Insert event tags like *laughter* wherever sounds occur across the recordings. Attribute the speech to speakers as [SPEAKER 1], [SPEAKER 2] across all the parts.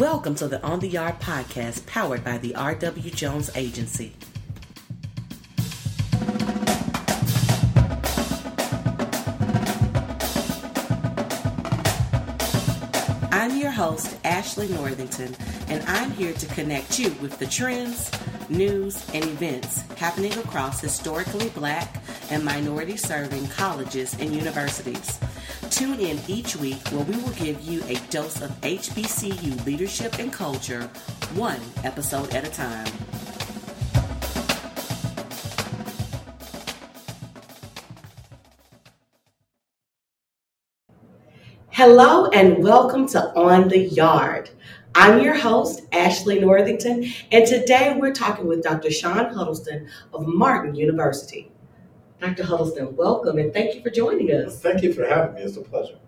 [SPEAKER 1] Welcome to the On the Yard podcast powered by the R.W. Jones Agency. I'm your host, Ashley Northington, and I'm here to connect you with the trends, news, and events happening across historically black and minority serving colleges and universities. Tune in each week where we will give you a dose of HBCU leadership and culture, one episode at a time. Hello and welcome to On the Yard. I'm your host, Ashley Northington, and today we're talking with Dr. Sean Huddleston of Martin University. Dr. Huddleston, welcome and thank you for joining us.
[SPEAKER 2] Thank you for having me. It's a pleasure.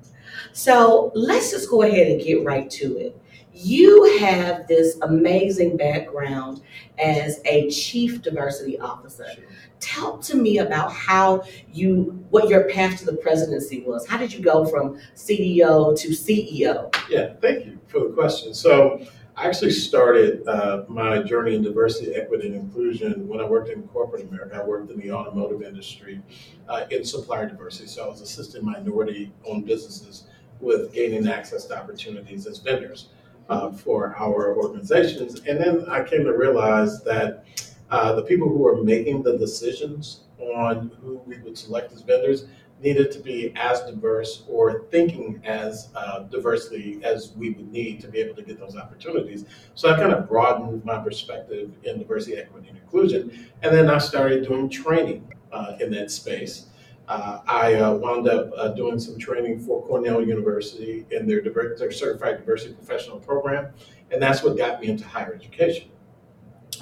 [SPEAKER 1] So let's just go ahead and get right to it. You have this amazing background as a chief diversity officer.
[SPEAKER 2] Sure.
[SPEAKER 1] Talk to me about how you, what your path to the presidency was. How did you go from CDO to CEO?
[SPEAKER 2] Yeah, thank you for the question. So, I actually started uh, my journey in diversity, equity, and inclusion when I worked in corporate America. I worked in the automotive industry uh, in supplier diversity. So, I was assisting minority owned businesses with gaining access to opportunities as vendors uh, for our organizations. And then I came to realize that uh, the people who were making the decisions on who we would select as vendors needed to be as diverse or thinking as uh, diversely as we would need to be able to get those opportunities. So I kind of broadened my perspective in diversity, equity, and inclusion. And then I started doing training uh, in that space. Uh, I uh, wound up uh, doing some training for Cornell University in their, diver- their Certified Diversity Professional Program, and that's what got me into higher education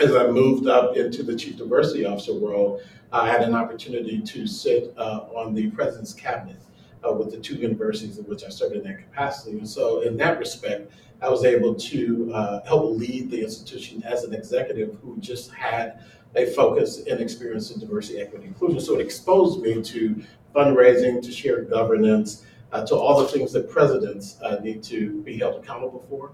[SPEAKER 2] as I moved up into the chief diversity officer world, I had an opportunity to sit uh, on the president's cabinet uh, with the two universities in which I served in that capacity. And so, in that respect, I was able to uh, help lead the institution as an executive who just had a focus and experience in diversity, equity, inclusion. So, it exposed me to fundraising, to shared governance, uh, to all the things that presidents uh, need to be held accountable for.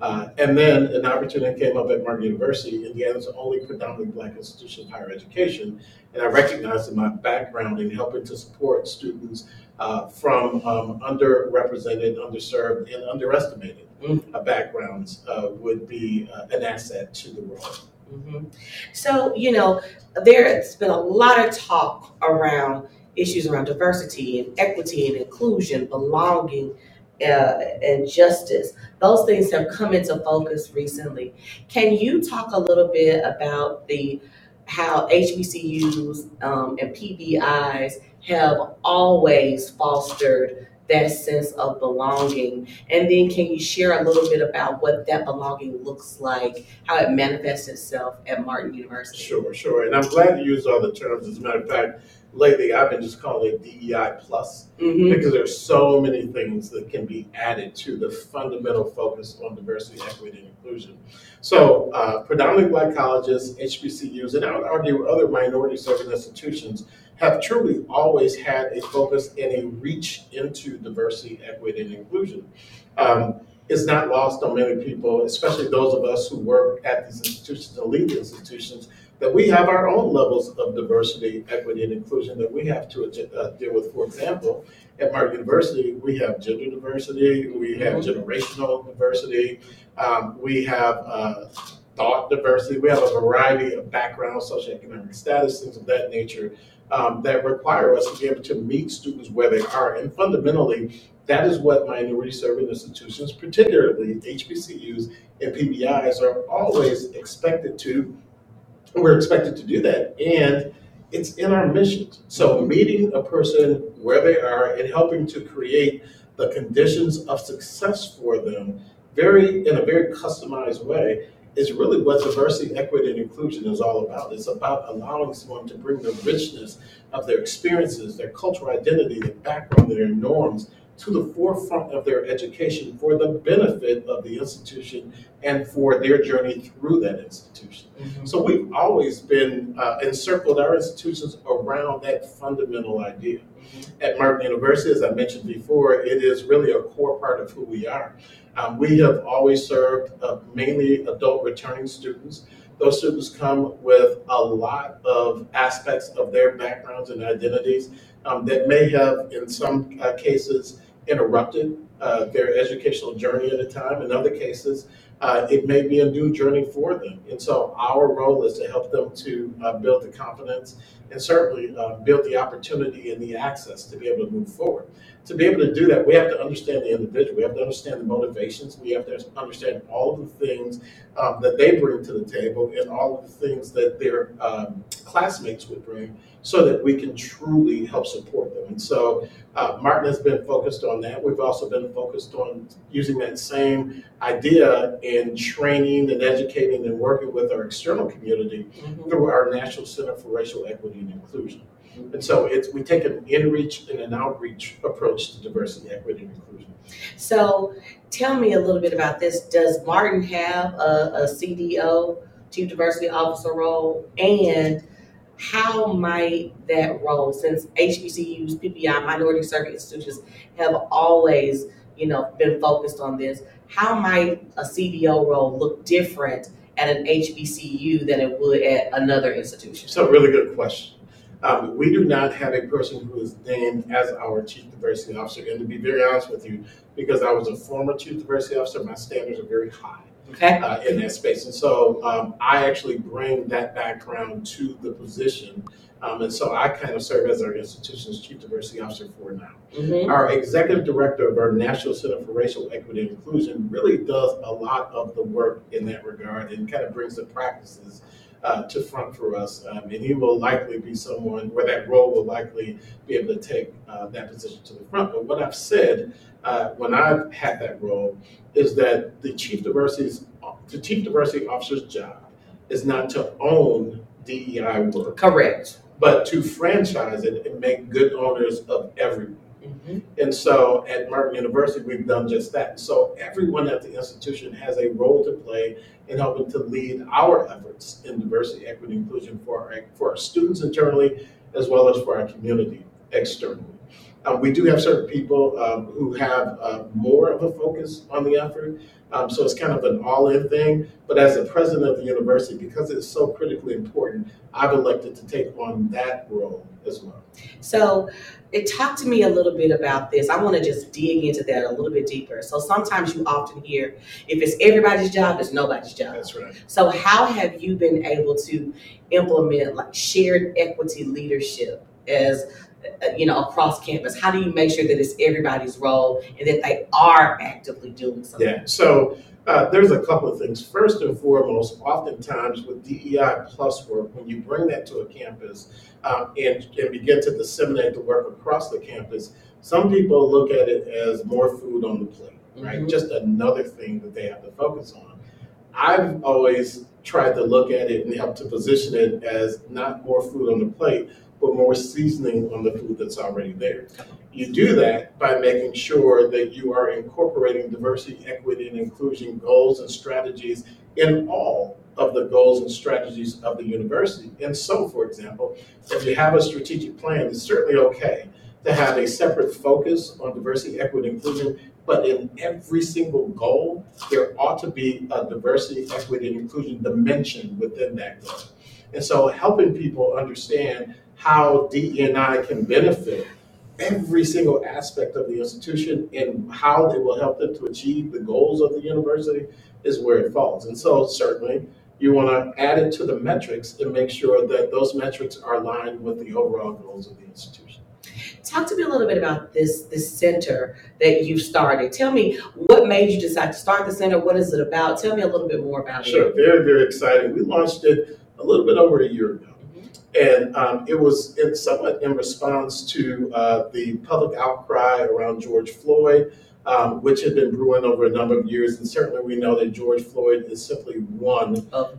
[SPEAKER 2] Uh, and then an opportunity came up at Martin University, Indiana's only predominantly black institution of higher education. And I recognized in my background in helping to support students uh, from um, underrepresented, underserved, and underestimated uh, backgrounds uh, would be uh, an asset to the world.
[SPEAKER 1] hmm So, you know, there's been a lot of talk around issues around diversity and equity and inclusion, belonging, uh, and justice. Those things have come into focus recently. Can you talk a little bit about the how HBCUs um, and PBIs have always fostered that sense of belonging? And then can you share a little bit about what that belonging looks like, how it manifests itself at Martin University?
[SPEAKER 2] Sure, sure. And I'm glad you used all the terms. As a matter of fact, lately I've been just calling it DEI plus
[SPEAKER 1] hmm
[SPEAKER 2] because there's so many things that can be added to the fundamental focus on diversity, equity, and inclusion. So, uh, predominantly black colleges, HBCUs, and I would argue other minority serving institutions have truly always had a focus and a reach into diversity, equity, and inclusion. Um, it's not lost on many people, especially those of us who work at these institutions and lead institutions, that we have our own levels of diversity, equity, and inclusion that we have to uh, deal with. For example, at Martin University, we have gender diversity, we have generational diversity, um, we have uh, thought diversity, we have a variety of backgrounds, socioeconomic status, things of that nature um, that require us to be able to meet students where they are. And fundamentally, that is what minority serving institutions, particularly HBCUs and PBIs, are always expected to we're expected to do that. And it's in our missions. So meeting a person where they are and helping to create the conditions of success for them very in a very customized way is really what diversity, equity, and inclusion is all about. It's about allowing someone to bring the richness of their experiences, their cultural identity, their background, their norms to the forefront of their education for the benefit of the institution and for their journey through that institution. So we've always been uh, encircled our institutions around that fundamental idea. At Martin University, as I mentioned before, it is really a core part of who we are. Um, we have always served uh, mainly adult returning students. Those students come with a lot of aspects of their backgrounds and identities um, that may have, in some uh, cases, interrupted uh, their educational journey at a time. In other cases, uh, it may be a new journey for them. And so our role is to help them to uh, build the confidence and certainly uh, build the opportunity and the access to be able to move forward. To be able to do that, we have to understand the individual. We have to understand the motivations. We have to understand all of the things um, that they bring to the table and all of the things that their um, classmates would bring so that we can truly help support them. And so uh, Martin has been focused on that. We've also been focused on using that same idea in training and educating and working with our external community
[SPEAKER 1] Mhm.
[SPEAKER 2] through our National Center for Racial Equity and Inclusion. And so it's, we take an in-reach and an outreach approach to diversity, equity, and inclusion.
[SPEAKER 1] So tell me a little bit about this. Does Martin have a, a CDO, Chief Diversity Officer role? And how might that role, since HBCUs, PBI, minority serving institutions have always, you know, been focused on this, how might a CDO role look different at an HBCU than it would at another institution?
[SPEAKER 2] So, really good question. Um, we do not have a person who is named as our chief diversity officer. And to be very honest with you, because I was a former chief diversity officer, my standards are very high
[SPEAKER 1] Okay?
[SPEAKER 2] uh, in that space. And so um, I actually bring that background to the position. Um, and so I kind of serve as our institution's chief diversity officer for now.
[SPEAKER 1] Mm-hmm.
[SPEAKER 2] Our executive director of our National Center for Racial Equity and Inclusion really does a lot of the work in that regard and kind of brings the practices uh, to front for us. Um, and he will likely be someone where that role will likely be able to take uh, that position to the front. But what I've said uh, when I've had that role is that the chief diversity's the chief diversity officer's job is not to own DEI work,
[SPEAKER 1] Correct.
[SPEAKER 2] but to franchise it and make good owners of everyone.
[SPEAKER 1] Mm-hmm.
[SPEAKER 2] And so at Martin University, we've done just that. So everyone at the institution has a role to play in helping to lead our efforts in diversity, equity, inclusion for our, for our students internally, as well as for our community externally. Um, we do have certain people um, who have uh, more of a focus on the effort. Um, so it's kind of an all-in thing. But as the president of the university, because it's so critically important, I've elected to take on that role as well.
[SPEAKER 1] So, it talk to me a little bit about this. I want to just dig into that a little bit deeper. So sometimes you often hear, if it's everybody's job, it's nobody's job.
[SPEAKER 2] That's right.
[SPEAKER 1] So how have you been able to implement like shared equity leadership as uh, you know across campus? How do you make sure that it's everybody's role and that they are actively doing something?
[SPEAKER 2] Yeah, so uh, there's a couple of things. First and foremost, oftentimes with DEI plus work, when you bring that to a campus um, and, and begin to disseminate the work across the campus, some people look at it as more food on the plate, right?
[SPEAKER 1] Mhm.
[SPEAKER 2] Just another thing that they have to focus on. I've always tried to look at it and help to position it as not more food on the plate, but more seasoning on the food that's already there. You do that by making sure that you are incorporating diversity, equity, and inclusion goals and strategies in all of the goals and strategies of the university. And so, for example, if you have a strategic plan, it's certainly okay to have a separate focus on diversity, equity, and inclusion, but in every single goal, there ought to be a diversity, equity, and inclusion dimension within that goal. And so helping people understand how DEI can benefit every single aspect of the institution and how it will help them to achieve the goals of the university is where it falls. And so certainly you want to add it to the metrics and make sure that those metrics are aligned with the overall goals of the institution.
[SPEAKER 1] Talk to me a little bit about this this center that you started. Tell me what made you decide to start the center. What is it about? Tell me a little bit more about
[SPEAKER 2] Sure,
[SPEAKER 1] it.
[SPEAKER 2] Sure, very, very exciting. We launched it a little bit over a year ago. And um, it was in somewhat in response to uh, the public outcry around George Floyd, um, which had been brewing over a number of years. And certainly we know that George Floyd is simply one
[SPEAKER 1] Of-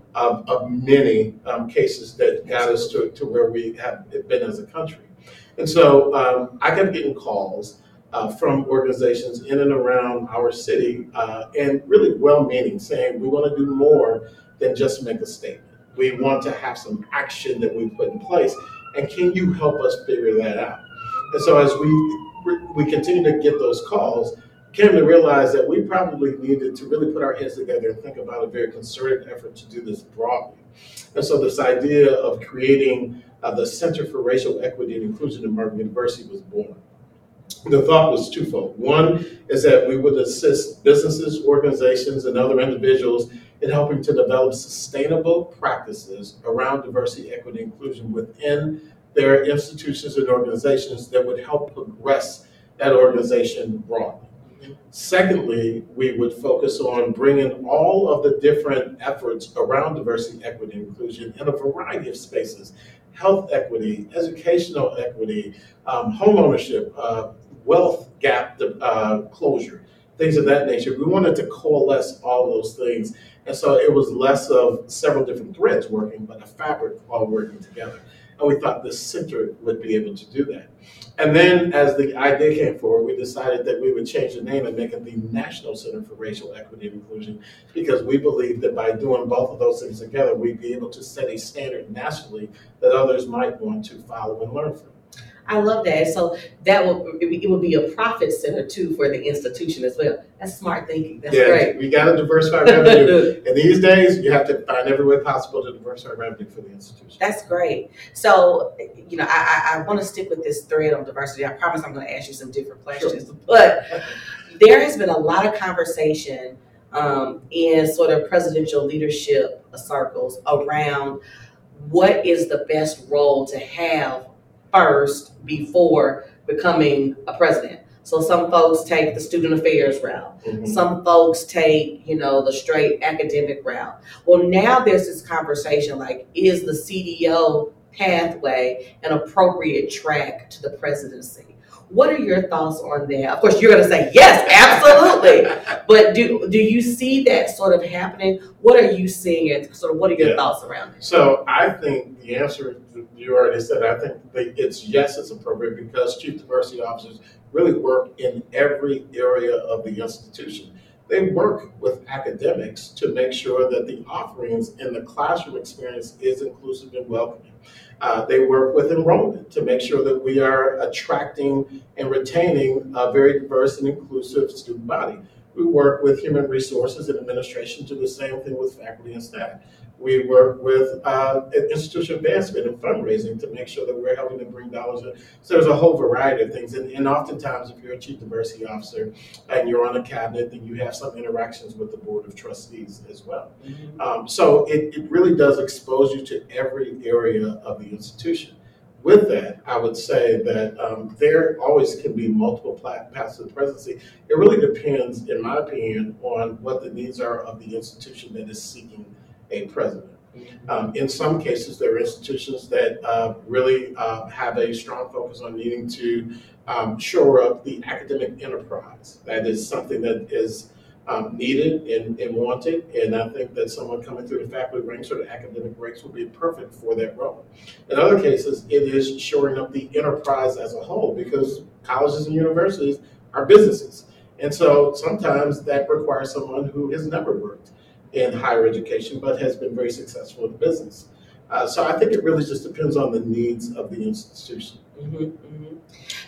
[SPEAKER 2] of, many um, cases that got us to, to where we have been as a country. And so um, I kept getting calls uh, from organizations in and around our city, uh, and really well-meaning, saying we want to do more than just make a statement. We want to have some action that we put in place, and can you help us figure that out? And so as we we continue to get those calls, came to realize that we probably needed to really put our heads together and think about a very concerted effort to do this broadly. And so this idea of creating uh, the Center for Racial Equity and Inclusion at Martin University was born. The thought was twofold. One is that we would assist businesses, organizations, and other individuals in helping to develop sustainable practices around diversity, equity, inclusion within their institutions and organizations that would help progress that organization broadly. Secondly, we would focus on bringing all of the different efforts around diversity, equity, inclusion in a variety of spaces health equity, educational equity, um, home ownership, uh, wealth gap uh, closure, things of that nature. We wanted to coalesce all those things. And so it was less of several different threads working, but a fabric all working together. And we thought the center would be able to do that. And then as the idea came forward, we decided that we would change the name and make it the National Center for Racial Equity and Inclusion because we believe that by doing both of those things together, we'd be able to set a standard nationally that others might want to follow and learn from.
[SPEAKER 1] I love that. So that will it would be a profit center too for the institution as well. That's smart thinking. That's
[SPEAKER 2] yeah,
[SPEAKER 1] great.
[SPEAKER 2] We got to diversify revenue. *laughs* and these days, you have to find every way possible to diversify revenue for the institution.
[SPEAKER 1] That's great. So, you know, I, I, I want to stick with this thread on diversity. I promise I'm going to ask you some different questions. Sure. But there has been a lot of conversation um, in sort of presidential leadership circles around what is the best role to have first before becoming a president. So some folks take the student affairs route. Mm-hmm. Some folks take, you know, the straight academic route. Well, now there's this conversation like, is the CDO pathway an appropriate track to the presidency? What are your thoughts on that? Of course, you're going to say yes, absolutely. *laughs* but do do you see that sort of happening? What are you seeing, and sort of what are your yeah. thoughts around it?
[SPEAKER 2] So I think the answer you already said. I think it's yes, it's appropriate because chief diversity officers really work in every area of the institution. They work with academics to make sure that the offerings in the classroom experience is inclusive and welcoming. Uh, they work with enrollment to make sure that we are attracting and retaining a very diverse and inclusive student body. We work with human resources and administration to do the same thing with faculty and staff. We work with uh, institution advancement and fundraising to make sure that we're helping to bring dollars in. So there's a whole variety of things. And, and oftentimes, if you're a chief diversity officer and you're on a cabinet, then you have some interactions with the board of trustees as well. Mm-hmm. Um, so it, it really does expose you to every area of the institution. With that, I would say that um, there always can be multiple paths to the presidency. It really depends, in my opinion, on what the needs are of the institution that is seeking a president. Um, in some cases, there are institutions that uh, really uh, have a strong focus on needing to um, shore up the academic enterprise. That is something that is um, needed and, and, wanted, and I think that someone coming through the faculty ranks or the academic ranks will be perfect for that role. In other cases, it is shoring up the enterprise as a whole because colleges and universities are businesses. And so sometimes that requires someone who has never worked in higher education, but has been very successful in business. Uh, so I think it really just depends on the needs of the institution. Mm-hmm,
[SPEAKER 1] mm-hmm.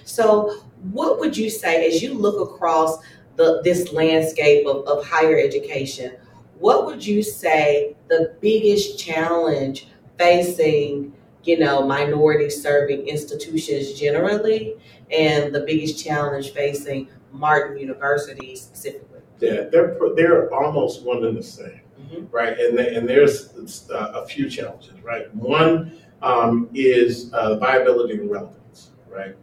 [SPEAKER 1] So, what would you say as you look across the, this landscape of, of higher education? What would you say the biggest challenge facing, you know, minority serving institutions generally, and the biggest challenge facing Martin University specifically?
[SPEAKER 2] Yeah, they're they're almost one and the same, mm-hmm. right? And they, and there's uh, a few challenges, right? One um, is uh, viability and relevance, right?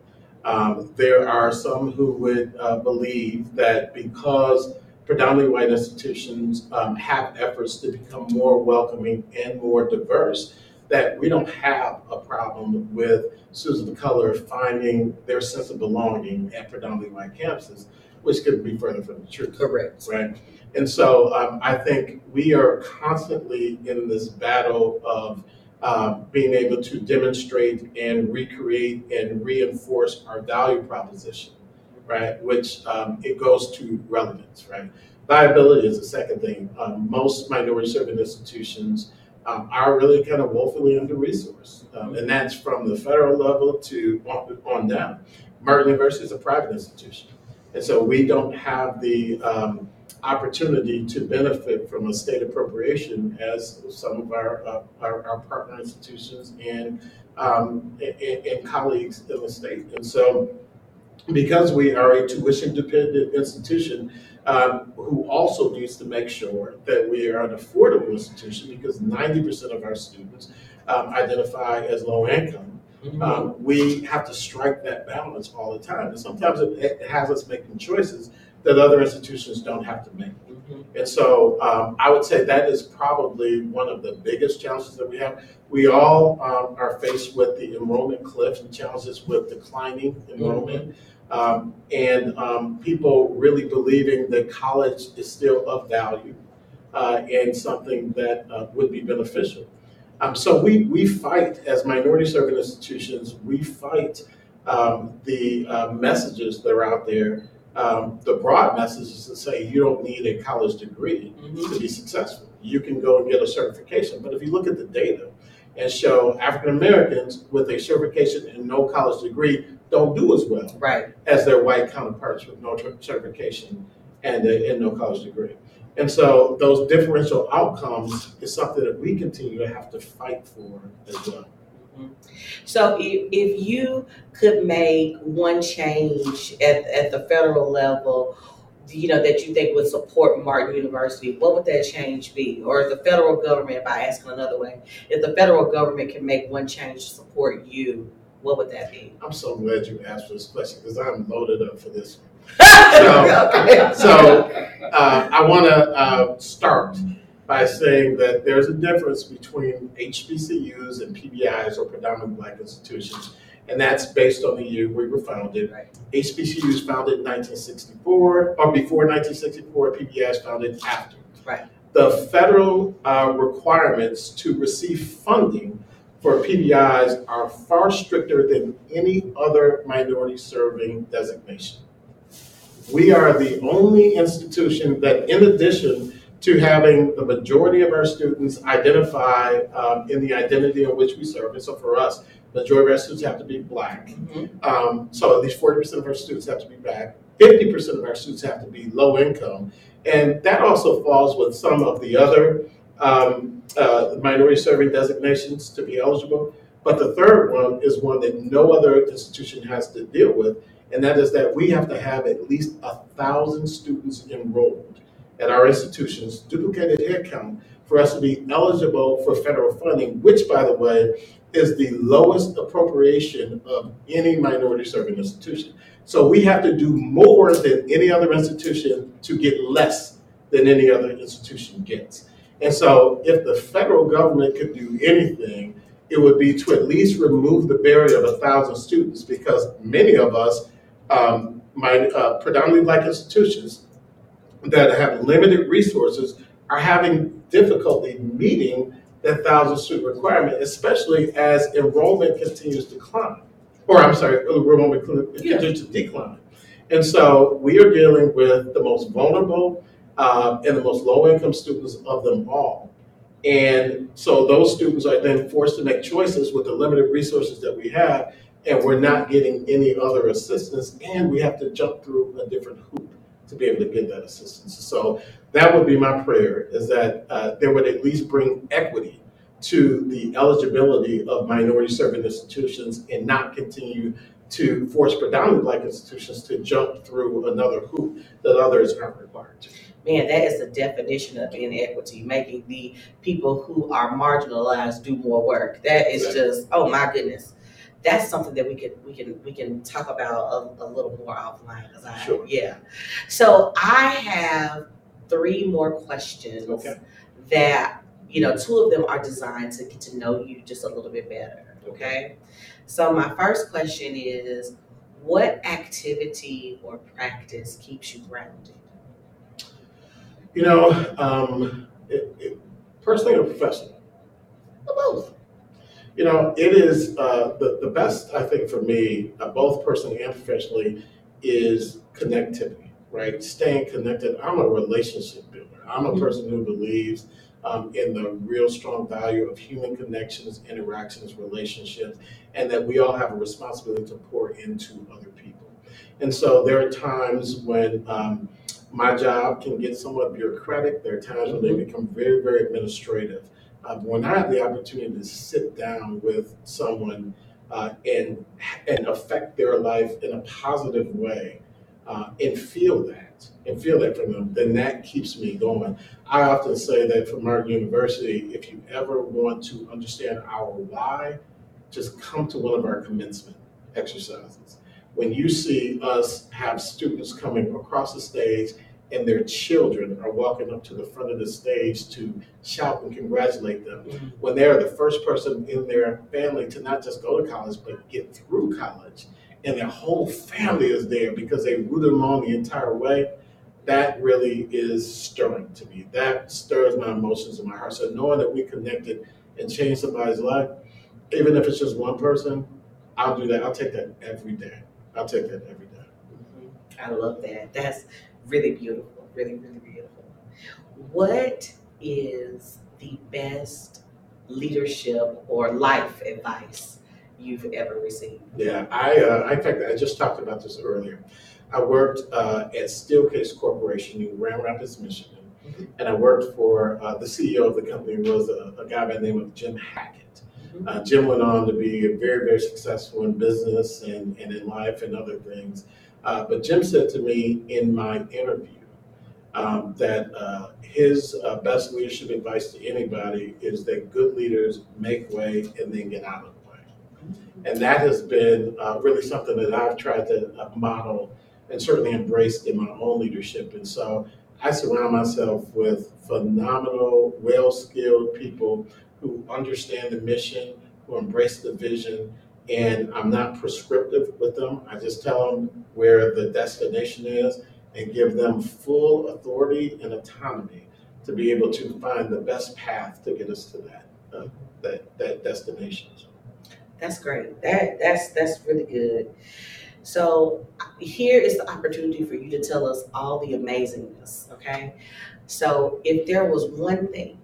[SPEAKER 2] Um, there are some who would uh, believe that because predominantly white institutions um, have efforts to become more welcoming and more diverse, that we don't have a problem with students of color finding their sense of belonging at predominantly white campuses which could be further from the truth.
[SPEAKER 1] Correct.
[SPEAKER 2] Right. And so um, I think we are constantly in this battle of uh, being able to demonstrate and recreate and reinforce our value proposition right? Which um, it goes to relevance, right? Viability is the second thing. Um, most minority serving institutions um, are really kind of woefully under resourced, um, and that's from the federal level to on, on down. Martin University is a private institution, and so we don't have the um, opportunity to benefit from a state appropriation as some of our uh, our, our partner institutions and, um, and and colleagues in the state, and so because we are a tuition dependent institution um, who also needs to make sure that we are an affordable institution because 90% of our students um, identify as low income. Um, we have to strike that balance all the time. And sometimes it, it has us making choices that other institutions don't have to make.
[SPEAKER 1] Mhm.
[SPEAKER 2] And so um, I would say that is probably one of the biggest challenges that we have. We all um, are faced with the enrollment cliff and challenges with declining enrollment. Um, and um, people really believing that college is still of value uh, and something that uh, would be beneficial. Um, so we, we fight as minority serving institutions, we fight um, the uh, messages that are out there, um, the broad messages that say you don't need a college degree
[SPEAKER 1] Mhm.
[SPEAKER 2] to be successful. You can go and get a certification. But if you look at the data and show African Americans with a certification and no college degree don't do as well
[SPEAKER 1] Right.
[SPEAKER 2] as their white counterparts with no certification and, a, and no college degree. And so those differential outcomes is something that we continue to have to fight for as well.
[SPEAKER 1] So if, if you could make one change at, at the federal level, you know, that you think would support Martin University, what would that change be? Or if the federal government, if by asking another way, if the federal government can make one change to support you, what would that be?
[SPEAKER 2] I'm so glad you asked this question because I'm loaded up for this.
[SPEAKER 1] Okay. *laughs*
[SPEAKER 2] So uh, I want to uh, start by saying that there's a difference between HBCUs and PBIs or predominantly black institutions, and that's based on the year we were founded.
[SPEAKER 1] Right.
[SPEAKER 2] HBCUs founded in 1964 or before 1964, PBIs founded after.
[SPEAKER 1] Right.
[SPEAKER 2] The federal uh, requirements to receive funding for PBIs are far stricter than any other minority serving designation. We are the only institution that, in addition to having the majority of our students identify um, in the identity in which we serve, and so for us, majority of our students have to be black.
[SPEAKER 1] Mhm.
[SPEAKER 2] Um, so at least 40% of our students have to be black, 50% of our students have to be low income. And that also falls with some of the other um, uh, minority serving designations to be eligible. But the third one is one that no other institution has to deal with, and that is that we have to have at least a thousand students enrolled at our institutions, duplicated headcount, for us to be eligible for federal funding, which, by the way, is the lowest appropriation of any minority serving institution. So we have to do more than any other institution to get less than any other institution gets. And so if the federal government could do anything, it would be to at least remove the barrier of a thousand students because many of us, um, my, uh, predominantly black institutions that have limited resources are having difficulty meeting that thousand student requirement, especially as enrollment continues to climb. Or I'm sorry, enrollment continues to decline. And so we are dealing with the most vulnerable uh, and the most low income students of them all. And so those students are then forced to make choices with the limited resources that we have, and we're not getting any other assistance, and we have to jump through a different hoop to be able to get that assistance. So that would be my prayer is that uh, there would at least bring equity to the eligibility of minority serving institutions and not continue to force predominantly black institutions to jump through another hoop that others aren't required to.
[SPEAKER 1] Man, that is the definition of inequity, making the people who are marginalized do more work. That is just, oh my goodness. That's something that we can we can we can talk about a, a little more offline. 'cause I,
[SPEAKER 2] Sure.
[SPEAKER 1] Yeah. So I have three more questions
[SPEAKER 2] Okay.
[SPEAKER 1] that you know, two of them are designed to get to know you just a little bit better. Okay. So my first question is, what activity or practice keeps you grounded?
[SPEAKER 2] You know, um, it, it, personally or professionally?
[SPEAKER 1] Both.
[SPEAKER 2] You know, it is uh, the, the best, I think, for me, uh, both personally and professionally, is connectivity, right? Staying connected. I'm a relationship builder. I'm a
[SPEAKER 1] Mhm.
[SPEAKER 2] person who believes um, in the real strong value of human connections, interactions, relationships, and that we all have a responsibility to pour into other people. And so there are times when um, my job can get somewhat bureaucratic. There are times when they become very, very administrative. Uh, when I have the opportunity to sit down with someone uh, and and affect their life in a positive way, uh, and feel that and feel that from them, then that keeps me going. I often say that for Martin University, if you ever want to understand our why, just come to one of our commencement exercises. When you see us have students coming across the stage and their children are walking up to the front of the stage to shout and congratulate them,
[SPEAKER 1] Mhm.
[SPEAKER 2] when they're the first person in their family to not just go to college, but get through college, and their whole family is there because they rooted them on the entire way, that really is stirring to me. That stirs my emotions in my heart. So knowing that we connected and changed somebody's life, even if it's just one person, I'll do that. I'll take that every day. I'll take that every day.
[SPEAKER 1] Mhm. I love that. That's really beautiful. Really, really beautiful. What is the best leadership or life advice you've ever received?
[SPEAKER 2] Yeah, I, uh, in fact, I just talked about this earlier. I worked uh, at Steelcase Corporation in Grand Rapids, Michigan,
[SPEAKER 1] Mhm.
[SPEAKER 2] and I worked for uh, the CEO of the company was a, a guy by the name of Jim Hackett.
[SPEAKER 1] Mhm.
[SPEAKER 2] Uh, Jim went on to be very, very successful in business and, and in life and other things. Uh, but Jim said to me in my interview um, that uh, his uh, best leadership advice to anybody is that good leaders make way and then get out of the way. And that has been uh, really something that I've tried to uh, model and certainly embraced in my own leadership. And so I surround myself with phenomenal, well skilled people who understand the mission, who embrace the vision. And I'm not prescriptive with them. I just tell them where the destination is and give them full authority and autonomy to be able to find the best path to get us to that uh, that that destination.
[SPEAKER 1] That's great. That that's that's really good. So here is the opportunity for you to tell us all the amazingness, okay? So if there was one thing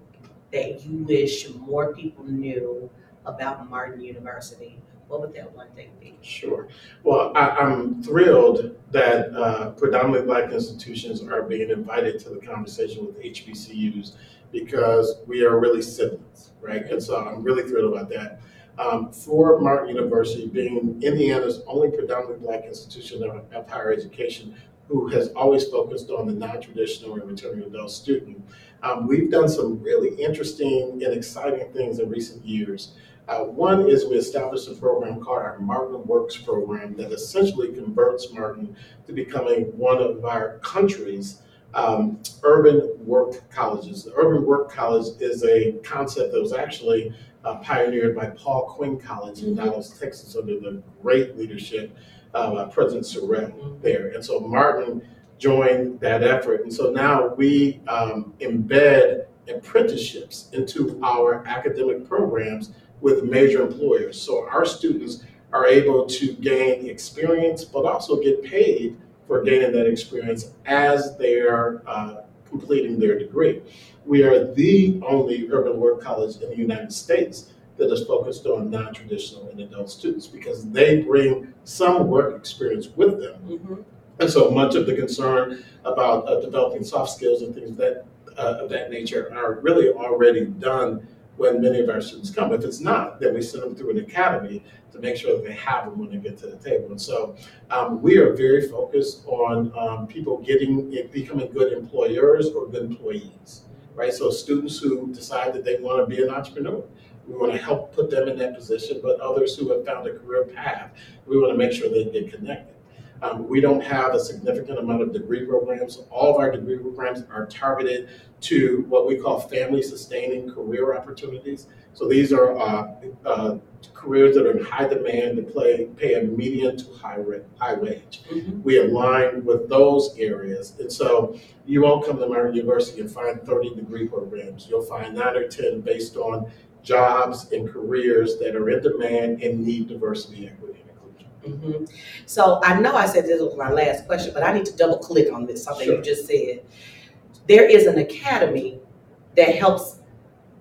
[SPEAKER 1] that you wish more people knew about Martin University, what would that one thing be?
[SPEAKER 2] Sure. Well, I, I'm thrilled that uh, predominantly black institutions are being invited to the conversation with HBCUs because we are really siblings, right? And so I'm really thrilled about that. Um, for Martin University being Indiana's only predominantly black institution of, of higher education who has always focused on the non-traditional and returning adult student, um, we've done some really interesting and exciting things in recent years. Uh, one is we established a program called our Martin Works program that essentially converts Martin to becoming one of our country's um, urban work colleges. The urban work college is a concept that was actually uh, pioneered by Paul Quinn College in
[SPEAKER 1] Mhm.
[SPEAKER 2] Dallas, Texas, under the great leadership of uh, President Sorrell there. And so Martin joined that effort. And so now we um, embed apprenticeships into our academic programs with major employers. So our students are able to gain experience, but also get paid for gaining that experience as they're uh, completing their degree. We are the only urban work college in the United States that is focused on non-traditional and adult students because they bring some work experience with them.
[SPEAKER 1] Mhm.
[SPEAKER 2] And so much of the concern about uh, developing soft skills and things of that uh, of that nature are really already done when many of our students come. If it's not, then we send them through an academy to make sure that they have them when they get to the table. And so um, we are very focused on um, people getting becoming good employers or good employees, right? So students who decide that they want to be an entrepreneur. We want to help put them in that position, but others who have found a career path, we want to make sure they get connected. Um, we don't have a significant amount of degree programs. All of our degree programs are targeted to what we call family sustaining career opportunities. So these are uh, uh, careers that are in high demand that play, pay a median to high, rate, high wage.
[SPEAKER 1] Mhm.
[SPEAKER 2] We align with those areas. And so you won't come to Martin University and find 30 degree programs. You'll find nine or 10 based on jobs and careers that are in demand and need diversity, equity, and inclusion.
[SPEAKER 1] hmm So I know I said this was my last question, but I need to double click on this, something you just said. There is an academy that helps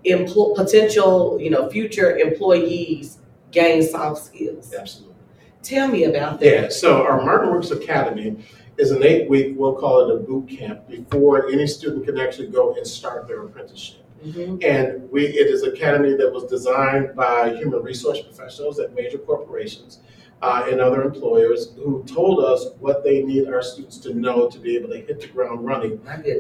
[SPEAKER 1] employ, potential, you know, future employees gain soft skills.
[SPEAKER 2] Absolutely.
[SPEAKER 1] Tell me about that.
[SPEAKER 2] Yeah, so our Martin Works Academy is an eight-week, we'll call it a boot camp, before any student can actually go and start their apprenticeship.
[SPEAKER 1] Mhm.
[SPEAKER 2] And we, it is an academy that was designed by human resource professionals at major corporations uh, and other employers who told us what they need our students to know to be able to hit the ground running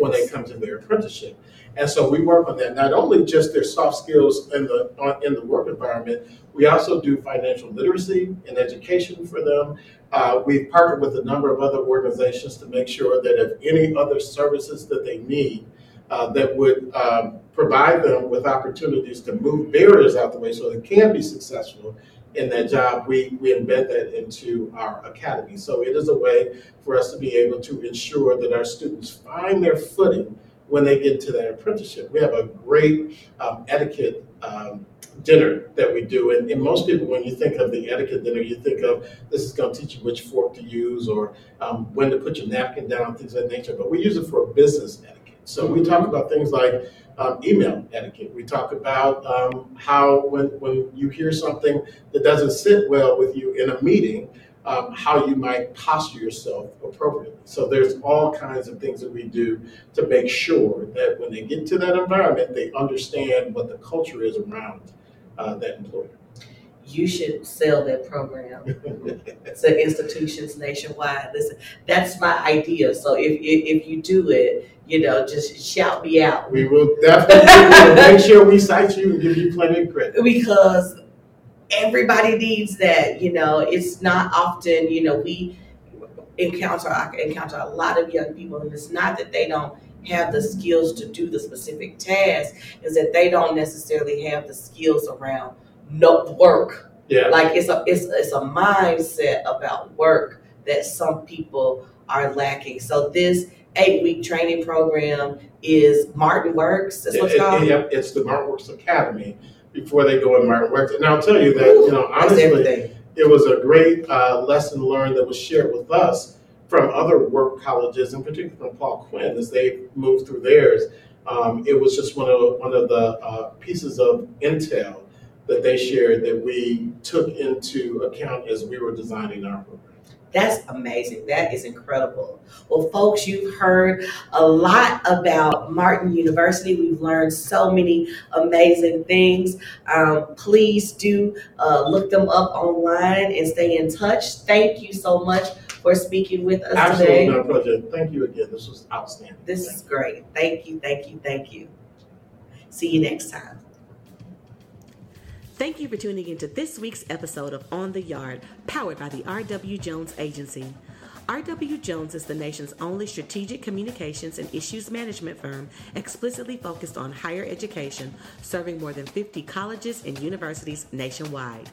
[SPEAKER 2] when they come to their apprenticeship. And so we work on that, not only just their soft skills in the, on- in the work environment, we also do financial literacy and education for them. Uh, we've partnered with a number of other organizations to make sure that if any other services that they need, uh, that would um, provide them with opportunities to move barriers out the way so they can be successful in that job, we, we embed that into our academy. So it is a way for us to be able to ensure that our students find their footing when they get to their apprenticeship. We have a great um, etiquette um, dinner that we do, and, and most people, when you think of the etiquette dinner, you think of this is going to teach you which fork to use or um, when to put your napkin down, things of that nature. But we use it for business etiquette. So we talk about things like um, email etiquette. We talk about um, how when when you hear something that doesn't sit well with you in a meeting, um, how you might posture yourself appropriately. So there's all kinds of things that we do to make sure that when they get to that environment, they understand what the culture is around uh, that employer.
[SPEAKER 1] You should sell that program *laughs* to institutions nationwide. Listen, that's my idea. So if, if, if you do it, you know, just shout me out.
[SPEAKER 2] we will definitely make sure we cite you and give you plenty of credit.
[SPEAKER 1] because everybody needs that you know it's not often you know we encounter I encounter a lot of young people and it's not that they don't have the skills to do the specific task is that they don't necessarily have the skills around no work
[SPEAKER 2] Yeah.
[SPEAKER 1] like it's a it's, it's a mindset about work that some people are lacking so this eight week training program is martin works that's what it's
[SPEAKER 2] It-
[SPEAKER 1] called
[SPEAKER 2] Yep, it's the Martin Works Academy before they go in Martin Works. And I'll tell you that, you know, honestly, it was a great uh, lesson learned that was shared with us from other work colleges, and particularly from Paul Quinn as they moved through theirs. Um, it was just one of one of the uh, pieces of intel that they shared that we took into account as we were designing our program.
[SPEAKER 1] That's amazing. That is incredible. Well, folks, you've heard a lot about Martin University. We've learned so many amazing things. Um, please do uh, look them up online and stay in touch. Thank you so much for speaking with us today.
[SPEAKER 2] Absolutely,
[SPEAKER 1] today.
[SPEAKER 2] no project. Thank you again. This was outstanding.
[SPEAKER 1] This is great. Thank you, thank you, thank you. See you next time.
[SPEAKER 3] Thank you for tuning into this week's episode of On the Yard, powered by the R.W. Jones Agency. R.W. Jones is the nation's only strategic communications and issues management firm explicitly focused on higher education, serving more than 50 colleges and universities nationwide.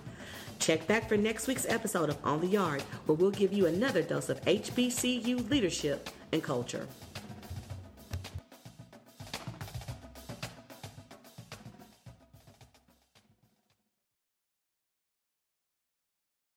[SPEAKER 3] Check back for next week's episode of On the Yard, where we'll give you another dose of HBCU leadership and culture.